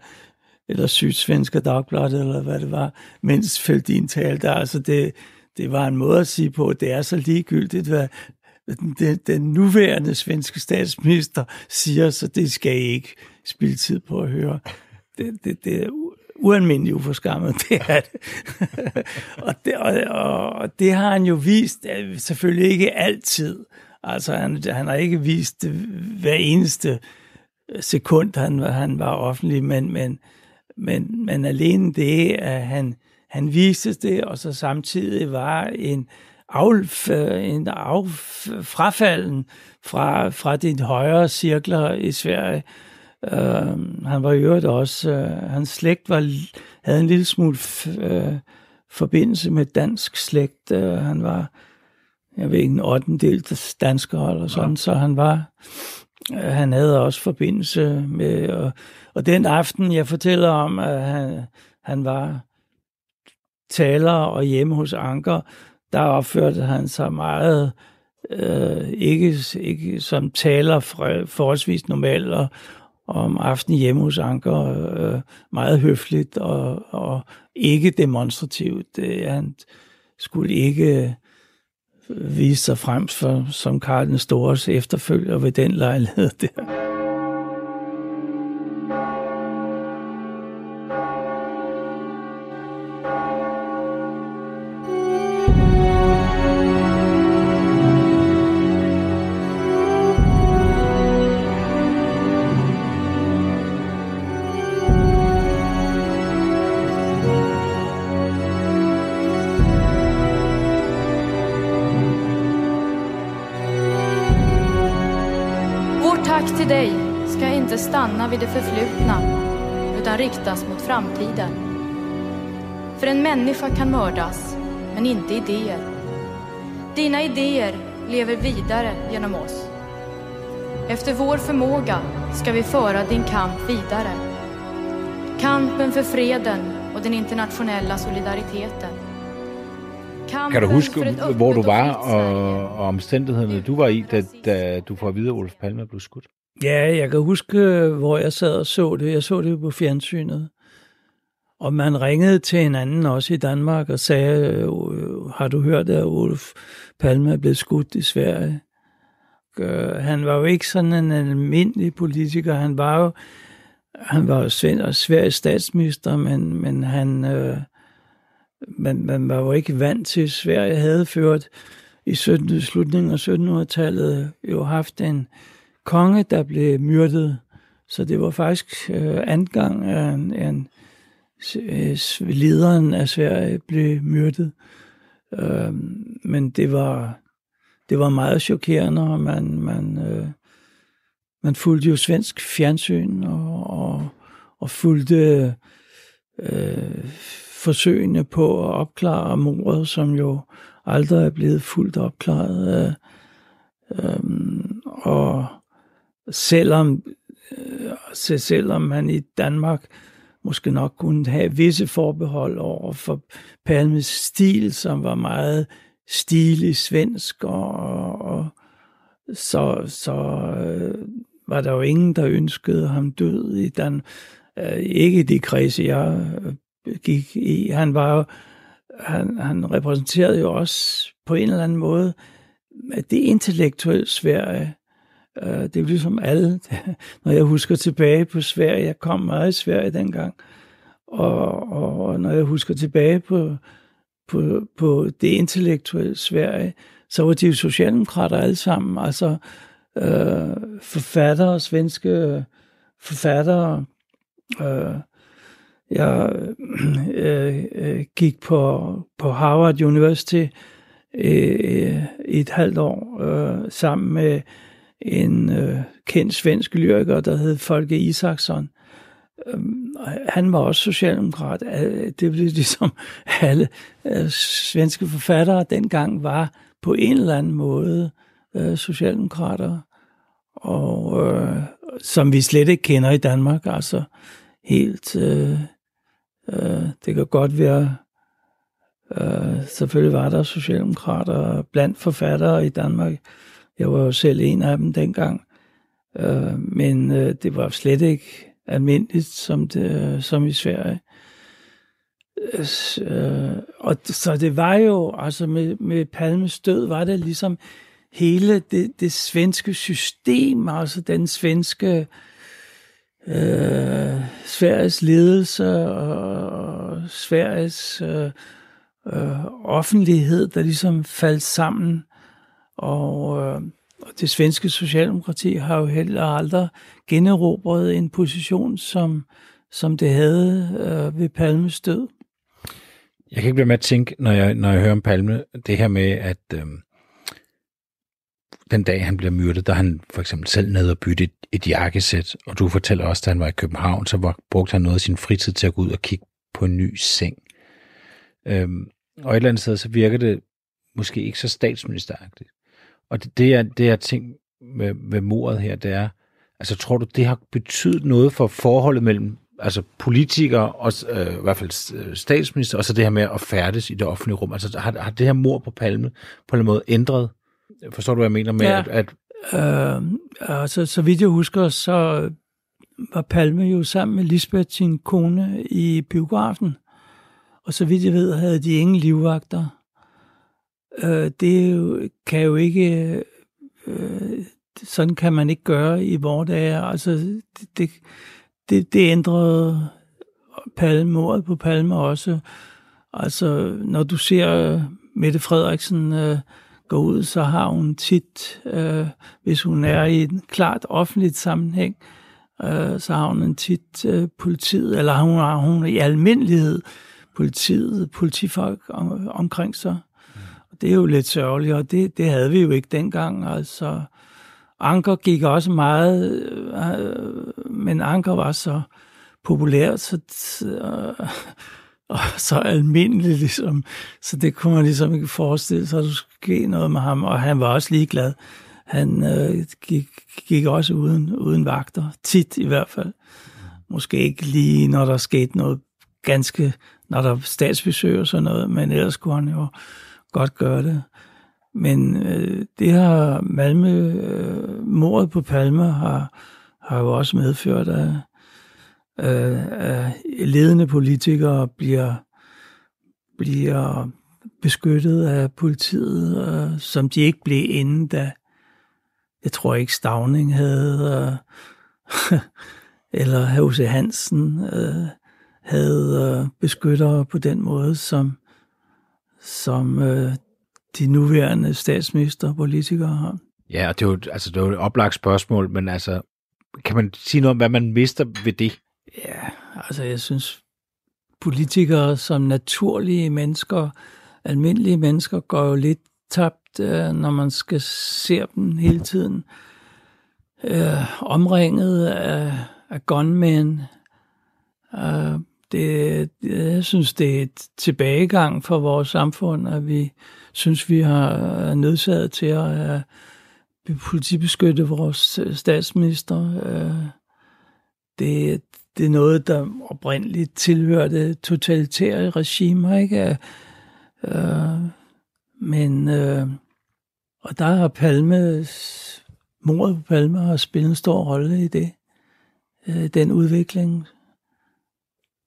eller Sydsvenske Dagbladet, eller hvad det var, mens Feldin talte. Altså det, det var en måde at sige på, at det er så ligegyldigt, hvad den, den nuværende svenske statsminister siger, så det skal I ikke spille tid på at høre. Det, det, det er ualmindelig uforskammet, <laughs> det er det. og, det og, og det har han jo vist, øh, selvfølgelig ikke altid. Altså, han, han har ikke vist det hver eneste øh, sekund, han, han var offentlig, men, men, men, men alene det, at han, han viste det, og så samtidig var en af, øh, en af, frafalden fra, fra de højere cirkler i Sverige. Uh, han var i øvrigt også, uh, hans slægt var, havde en lille smule uh, forbindelse med dansk slægt. Uh, han var, jeg ved ikke, en 8. del dansker eller sådan, ja. så han var, uh, han havde også forbindelse med, og, og den aften, jeg fortæller om, at han, han var taler og hjemme hos Anker, der opførte han sig meget øh, ikke, ikke som taler forholdsvis normalt og om aftenen hjemme hos Anker øh, meget høfligt og, og ikke demonstrativt. Det, han skulle ikke vise sig frem for, som Karl den Stores efterfølger ved den lejlighed der. Riktas mot framtiden. För en människa kan mördas, men inte idéer. Dina idéer lever vidare genom oss. Efter vår förmåga ska vi föra din kamp vidare. Kampen för freden och den internationella solidariteten. Kan du huske, hvor du var og, og omstændighederne, du var i, da, da du får at vide, at Olof Palme blev skudt? Ja, jeg kan huske, øh, hvor jeg sad og så det. Jeg så det på fjernsynet. Og man ringede til hinanden også i Danmark og sagde, øh, øh, har du hørt, at Olof Palme er blevet skudt i Sverige? Han var jo ikke sådan en almindelig politiker. Han var jo han var jo Sveriges statsminister, men, men han, øh, man, man var jo ikke vant til, Sverige havde ført i 17, slutningen af 1700-tallet jo haft en, konge, der blev myrdet. Så det var faktisk øh, anden gang, at en, en, øh, lederen af Sverige blev myrdet. Øh, men det var, det var meget chokerende, og man, man, øh, man fulgte jo svensk fjernsyn og, og, og fulgte øh, forsøgene på at opklare mordet, som jo aldrig er blevet fuldt opklaret. Øh, øh, og selvom, øh, selvom man i Danmark måske nok kunne have visse forbehold over for Palmes stil, som var meget stilig svensk, og, og så, så øh, var der jo ingen, der ønskede ham død i den, øh, ikke de kredse, jeg øh, gik i. Han var jo, han, han repræsenterede jo også på en eller anden måde det intellektuelle Sverige, Øh, det er ligesom alle, <laughs> når jeg husker tilbage på Sverige, jeg kom meget i Sverige dengang, og, og når jeg husker tilbage på, på, på det intellektuelle Sverige, så var de jo socialdemokrater alle sammen, altså øh, forfattere, svenske øh, forfattere. Øh, jeg <clears throat> øh, øh, gik på, på Harvard University øh, i et halvt år øh, sammen med en øh, kendt svensk lyriker, der hed Folke Isaksson. Øhm, han var også socialdemokrat. Det blev ligesom <laughs> alle øh, svenske forfattere dengang var på en eller anden måde øh, socialdemokrater, og øh, som vi slet ikke kender i Danmark. Altså helt, øh, øh, det kan godt være, øh, selvfølgelig var der socialdemokrater blandt forfattere i Danmark, jeg var jo selv en af dem dengang. Øh, men øh, det var slet ikke almindeligt som, det, øh, som i Sverige. Øh, øh og så det var jo, altså med, med Palmes død, var det ligesom hele det, det svenske system, altså den svenske øh, Sveriges ledelse og Sveriges øh, øh, offentlighed, der ligesom faldt sammen. Og, øh, og det svenske socialdemokrati har jo heller aldrig generobret en position, som, som det havde øh, ved Palmes død. Jeg kan ikke blive med at tænke, når jeg, når jeg hører om Palme, det her med, at øh, den dag, han bliver myrdet, der han for eksempel selv nede og bytte et, et jakkesæt, og du fortæller også, at han var i København, så var, brugte han noget af sin fritid til at gå ud og kigge på en ny seng. Øh, og et eller andet sted, så virker det måske ikke så statsministeragtigt. Og det, det, er, det er ting med, med mordet her, det er, altså tror du, det har betydet noget for forholdet mellem altså politikere, og øh, i hvert fald statsminister, og så det her med at færdes i det offentlige rum. Altså har, har det her mor på Palme på en måde ændret Forstår du, hvad jeg mener med, ja. at... at... Øh, altså, så vidt jeg husker, så var Palme jo sammen med Lisbeth, sin kone, i biografen. Og så vidt jeg ved, havde de ingen livvagter. Øh, det kan jo ikke... Øh, sådan kan man ikke gøre i vores dage. Altså, det, det, det ændrede Palme, mordet på Palme også. Altså, når du ser Mette Frederiksen... Øh, gå ud, så har hun tit, øh, hvis hun er i en klart offentligt sammenhæng, øh, så har hun en tit øh, politiet, eller hun har hun i almindelighed politiet, politifolk om, omkring sig. Det er jo lidt sørgeligt, og det, det havde vi jo ikke dengang. Altså, Anker gik også meget, øh, men Anker var så populær, så, øh, og så almindelig, ligesom. Så det kunne man ligesom ikke forestille sig, at der skulle ske noget med ham. Og han var også ligeglad. Han øh, gik, gik også uden, uden vagter, tit i hvert fald. Måske ikke lige, når der skete noget ganske, når der statsbesøg og sådan noget, men ellers kunne han jo godt gøre det. Men øh, det har Malmø, øh, mordet på Palme har, har jo også medført, at øh, ledende politikere bliver, bliver beskyttet af politiet, øh, som de ikke blev inden da. Jeg tror ikke Stavning havde, øh, <laughs> eller H.C. Hansen øh, havde øh, beskyttere på den måde, som, som øh, de nuværende statsminister og politikere har. Ja, og det er jo, altså, det er jo et oplagt spørgsmål, men altså, kan man sige noget om, hvad man mister ved det? Ja, altså jeg synes, politikere som naturlige mennesker, almindelige mennesker, går jo lidt tabt, øh, når man skal se dem hele tiden. Øh, omringet af, af gunmen. Øh, det, jeg synes, det er et tilbagegang for vores samfund, at vi synes, vi har nødsaget til at uh, politibeskytte vores statsminister. Uh, det, det er noget, der oprindeligt tilhørte totalitære regimer, ikke? Øh, men, og der har Palme, mordet på Palme har spillet en stor rolle i det, den udvikling.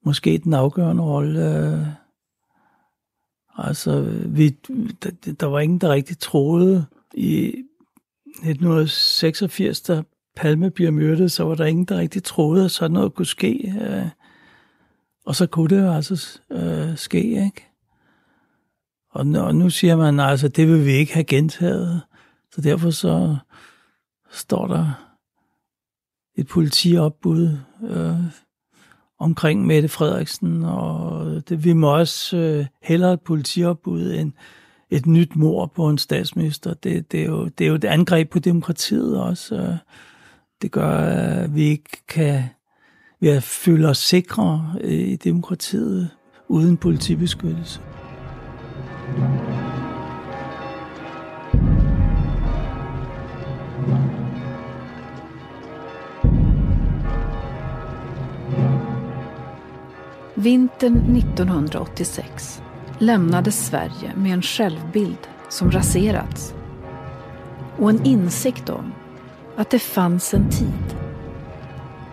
Måske den afgørende rolle. Øh, altså, vi, der, der var ingen, der rigtig troede i 1986, der Palme bliver myrdet, så var der ingen, der rigtig troede, at sådan noget kunne ske. Øh, og så kunne det jo altså øh, ske, ikke? Og nu, og nu siger man, altså, det vil vi ikke have gentaget. Så derfor så står der et politiopbud øh, omkring Mette Frederiksen, og det, vi må også øh, hellere et politiopbud end et nyt mor på en statsminister. Det, det, er jo, det er jo et angreb på demokratiet også. Det gør, at vi ikke kan vi føle os sikre øh, i demokratiet uden politibeskyttelse. Vintern 1986 lämnade Sverige med en självbild som raserats och en insikt om att det fanns en tid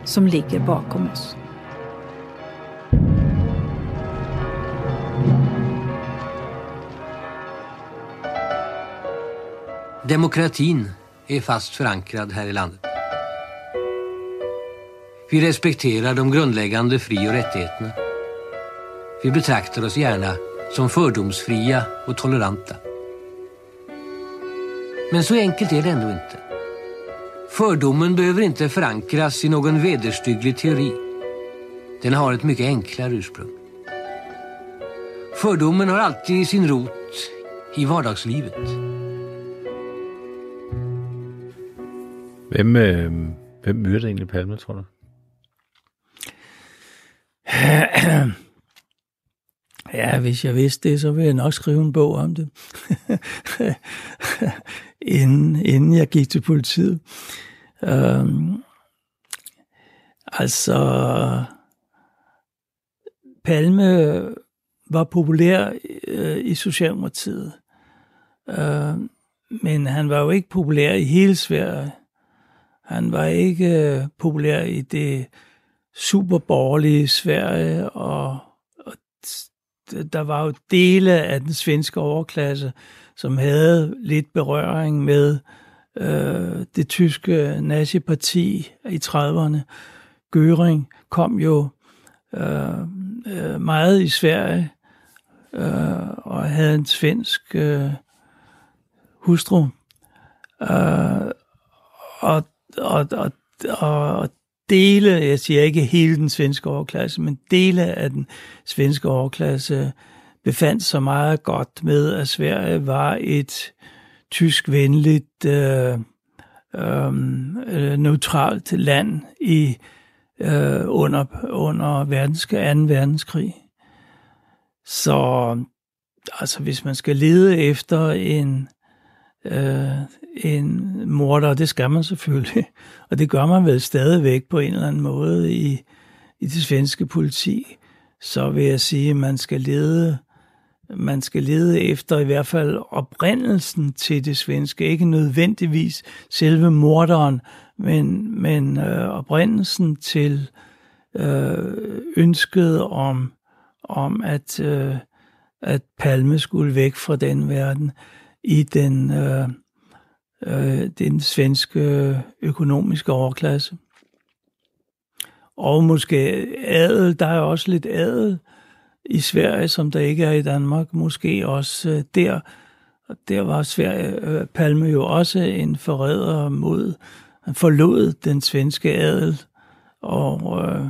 som ligger bakom oss. Demokratin är fast förankrad här i landet. Vi respekterar de grundläggande fri- och rättigheterna. Vi betraktar oss gärna som fördomsfria och toleranta. Men så enkelt är det ändå inte. Fördomen behöver inte förankras i någon vederstygglig teori. Den har ett mycket enklare ursprung. Fördomen har alltid sin rot i vardagslivet. Hvem, øh, hvem myrdede egentlig Palme, tror du? <clears throat> <clears throat> Ja, hvis jeg vidste det, så ville jeg nok skrive en bog om det, <laughs> inden, inden jeg gik til politiet. Øhm, altså, Palme var populær øh, i Socialdemokratiet, øh, men han var jo ikke populær i hele Sverige. Han var ikke øh, populær i det superborgerlige Sverige, og, og der var jo dele af den svenske overklasse, som havde lidt berøring med øh, det tyske naziparti i 30'erne. Göring kom jo øh, øh, meget i Sverige øh, og havde en svensk øh, hustru. Øh, og, og, og, og dele, jeg siger ikke hele den svenske overklasse, men dele af den svenske overklasse befandt sig meget godt med, at Sverige var et tyskvenligt, øh, øh, øh, neutralt land i øh, under, under verdensk, 2. verdenskrig. Så altså, hvis man skal lede efter en, øh, en morder, det skal man selvfølgelig, og det gør man vel stadigvæk på en eller anden måde i, i det svenske politi, så vil jeg sige, at man skal lede man skal lede efter i hvert fald oprindelsen til det svenske, ikke nødvendigvis selve morderen, men, men øh, oprindelsen til øh, ønsket om, om at, øh, at Palme skulle væk fra den verden i den, øh, øh, den svenske økonomiske overklasse. Og måske adel, der er også lidt adel i Sverige, som der ikke er i Danmark, måske også øh, der. Og der var Sverige, øh, Palme jo også en forræder mod, han forlod den svenske adel, og, øh,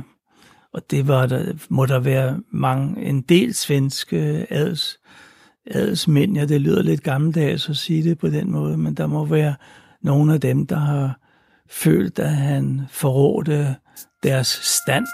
og det var der, må der være mange, en del svenske adels, adelsmænd, ja, det lyder lidt gammeldags at sige det på den måde, men der må være nogle af dem, der har følt, at han forrådte deres stand.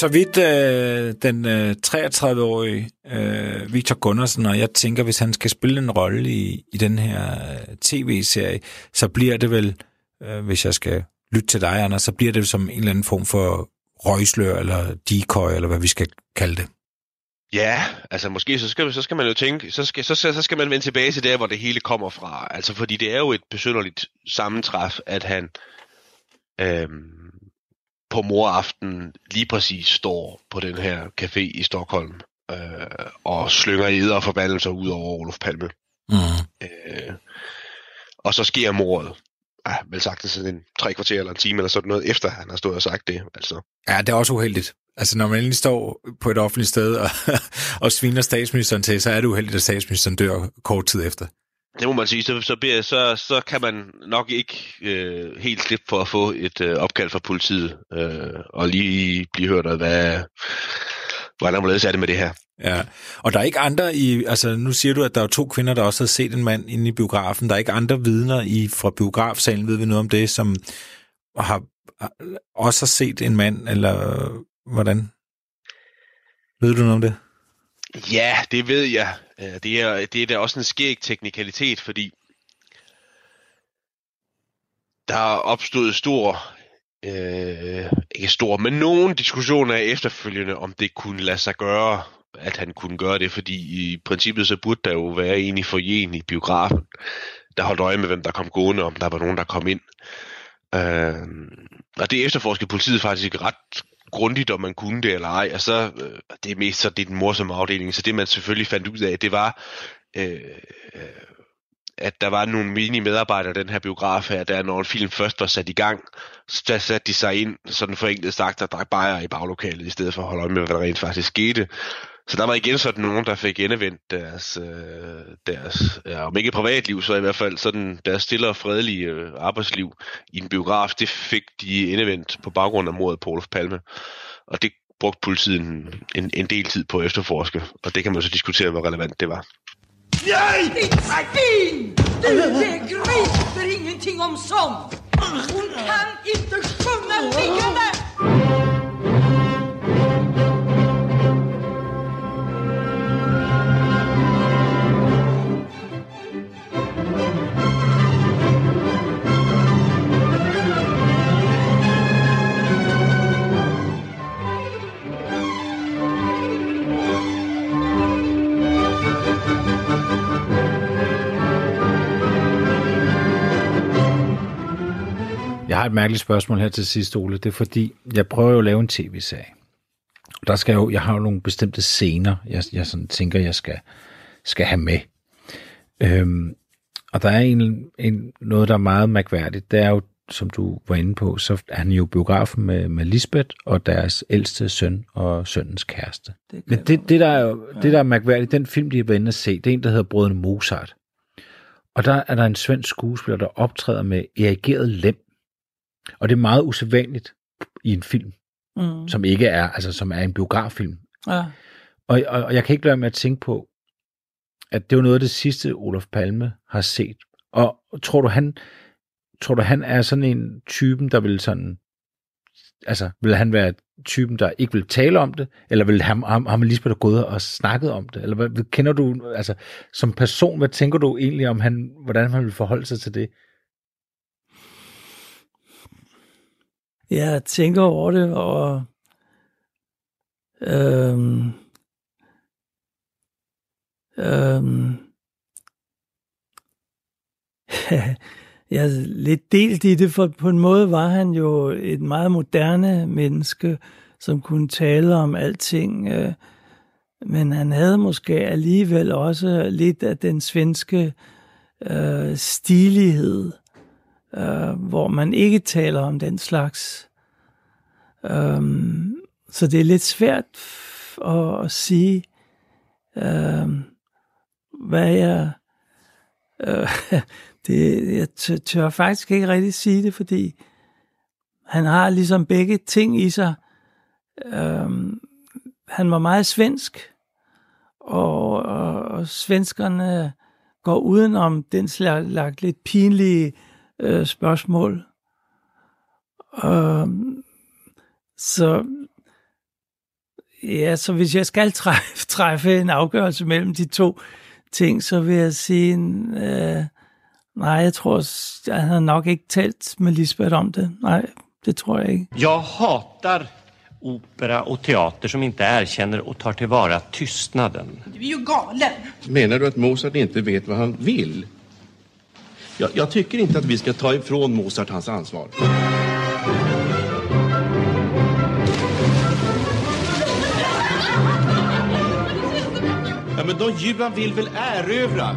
Så vidt øh, den øh, 33-årige øh, Victor Gunnarsen, og jeg tænker, hvis han skal spille en rolle i, i den her øh, tv-serie, så bliver det vel, øh, hvis jeg skal lytte til dig, Anders, så bliver det som en eller anden form for røgslør eller decoy, eller hvad vi skal kalde det. Ja, altså måske så skal, så skal man jo tænke, så skal, så, så skal man vende tilbage til der, hvor det hele kommer fra. Altså fordi det er jo et besynderligt sammentræf, at han øhm, på moraften lige præcis står på den her café i Stockholm øh, og slynger eder og forbandelser ud over Olof Palme. Mm. Øh, og så sker mordet. Ja, vel sagt det sådan en tre kvarter eller en time eller sådan noget, efter han har stået og sagt det. Altså. Ja, det er også uheldigt. Altså, når man endelig står på et offentligt sted og, <laughs> og sviner statsministeren til, så er det uheldigt, at statsministeren dør kort tid efter. Det må man sige, så, så, bliver, så, så kan man nok ikke øh, helt slippe for at få et øh, opkald fra politiet, øh, og lige blive hørt af, hvad, hvordan man er det med det her. Ja, og der er ikke andre i, altså nu siger du, at der er to kvinder, der også har set en mand inde i biografen. Der er ikke andre vidner i fra biografsalen, ved vi noget om det, som har også har set en mand, eller hvordan? Ved du noget om det? Ja, det ved jeg. Øh, det er, det er da også en skæg teknikalitet, fordi der er opstået stor, øh, ikke stor, men nogen diskussioner af efterfølgende, om det kunne lade sig gøre, at han kunne gøre det, fordi i princippet så burde der jo være en i forjen i biografen, der holdt øje med, hvem der kom gående, om der var nogen, der kom ind. Øh, og det efterforskede politiet faktisk ret grundigt, om man kunne det eller ej. Og så, øh, det er mest så det er den morsomme afdeling, så det man selvfølgelig fandt ud af, det var, øh, øh at der var nogle mini-medarbejdere i den her biograf her, der når en film først var sat i gang, så der satte de sig ind, sådan forenklet sagt, og drak bajer i baglokalet, i stedet for at holde øje med, hvad der rent faktisk skete. Så der var igen sådan nogen, der fik endevendt deres, øh, deres ja, om ikke privatliv, så i hvert fald sådan deres stille og fredelige øh, arbejdsliv i en biograf, det fik de endevendt på baggrund af mordet på Olof Palme. Og det brugte politiet en, en, en del tid på at efterforske, og det kan man så diskutere, hvor relevant det var. Nej! Din svin! Du begriper ingenting om sånt! Hun kan ikke sjunga liggende! Har et mærkeligt spørgsmål her til sidst, Ole. Det er fordi, jeg prøver jo at lave en tv-serie. Der skal jo, jeg har jo nogle bestemte scener, jeg, jeg sådan tænker, jeg skal, skal have med. Øhm, og der er en, en, noget, der er meget mærkværdigt. Det er jo, som du var inde på, så er han jo biografen med, med Lisbeth og deres ældste søn og sønnens kæreste. Det Men det, det, der er jo, ja. det, der er mærkværdigt, den film, de har været inde at se, det er en, der hedder Brødrene Mozart. Og der er der en svensk skuespiller, der optræder med erigeret lem. Og det er meget usædvanligt i en film, Mm. som ikke er, altså som er en biograffilm. Ja. Og, og, og jeg kan ikke lade med at tænke på, at det var noget af det sidste, Olof Palme har set. Og tror du, han, tror du, han er sådan en typen, der vil sådan, altså, vil han være typen, der ikke vil tale om det, eller vil ham, ham, ham Lisbeth gået og snakket om det? Eller hvad, kender du, altså, som person, hvad tænker du egentlig om han, hvordan han vil forholde sig til det? Jeg tænker over det, og øhm, øhm, <laughs> jeg er lidt delt i det, for på en måde var han jo et meget moderne menneske, som kunne tale om alting, øh, men han havde måske alligevel også lidt af den svenske øh, stilighed, øh, hvor man ikke taler om den slags. Um, så det er lidt svært at, at sige, øh, hvad jeg... Øh, <laughs> det, jeg tør, faktisk ikke rigtig sige det, fordi han har ligesom begge ting i sig. Øhm, han var meget svensk, og, og, og svenskerne går udenom den slags lidt pinlige øh, spørgsmål. Um, så ja, så hvis jeg skal <laughs> træffe, træffe en afgørelse mellem de to ting, så vil jeg sige, øh, nej, jeg tror, jeg har nok ikke talt med Lisbeth om det. Nej, det tror jeg ikke. Jag hatar opera och teater som inte erkänner och tar tillvara tystnaden. Du är ju galen! Menar du att Mozart inte vet vad han vill? Jag, jag tycker inte att vi ska ta ifrån Mozart hans ansvar. Ja, men de djur han vill väl erövra?